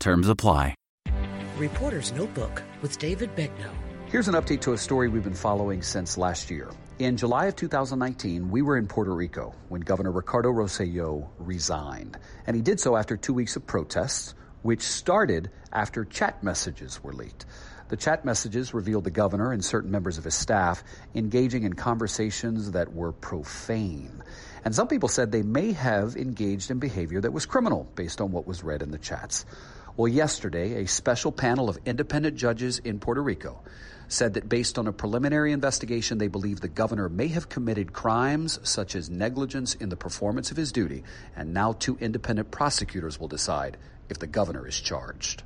Terms apply. Reporter's Notebook with David Begnaud. Here's an update to a story we've been following since last year. In July of 2019, we were in Puerto Rico when Governor Ricardo Rosselló resigned. And he did so after two weeks of protests, which started after chat messages were leaked. The chat messages revealed the governor and certain members of his staff engaging in conversations that were profane. And some people said they may have engaged in behavior that was criminal based on what was read in the chats. Well, yesterday, a special panel of independent judges in Puerto Rico said that based on a preliminary investigation, they believe the governor may have committed crimes such as negligence in the performance of his duty, and now two independent prosecutors will decide if the governor is charged.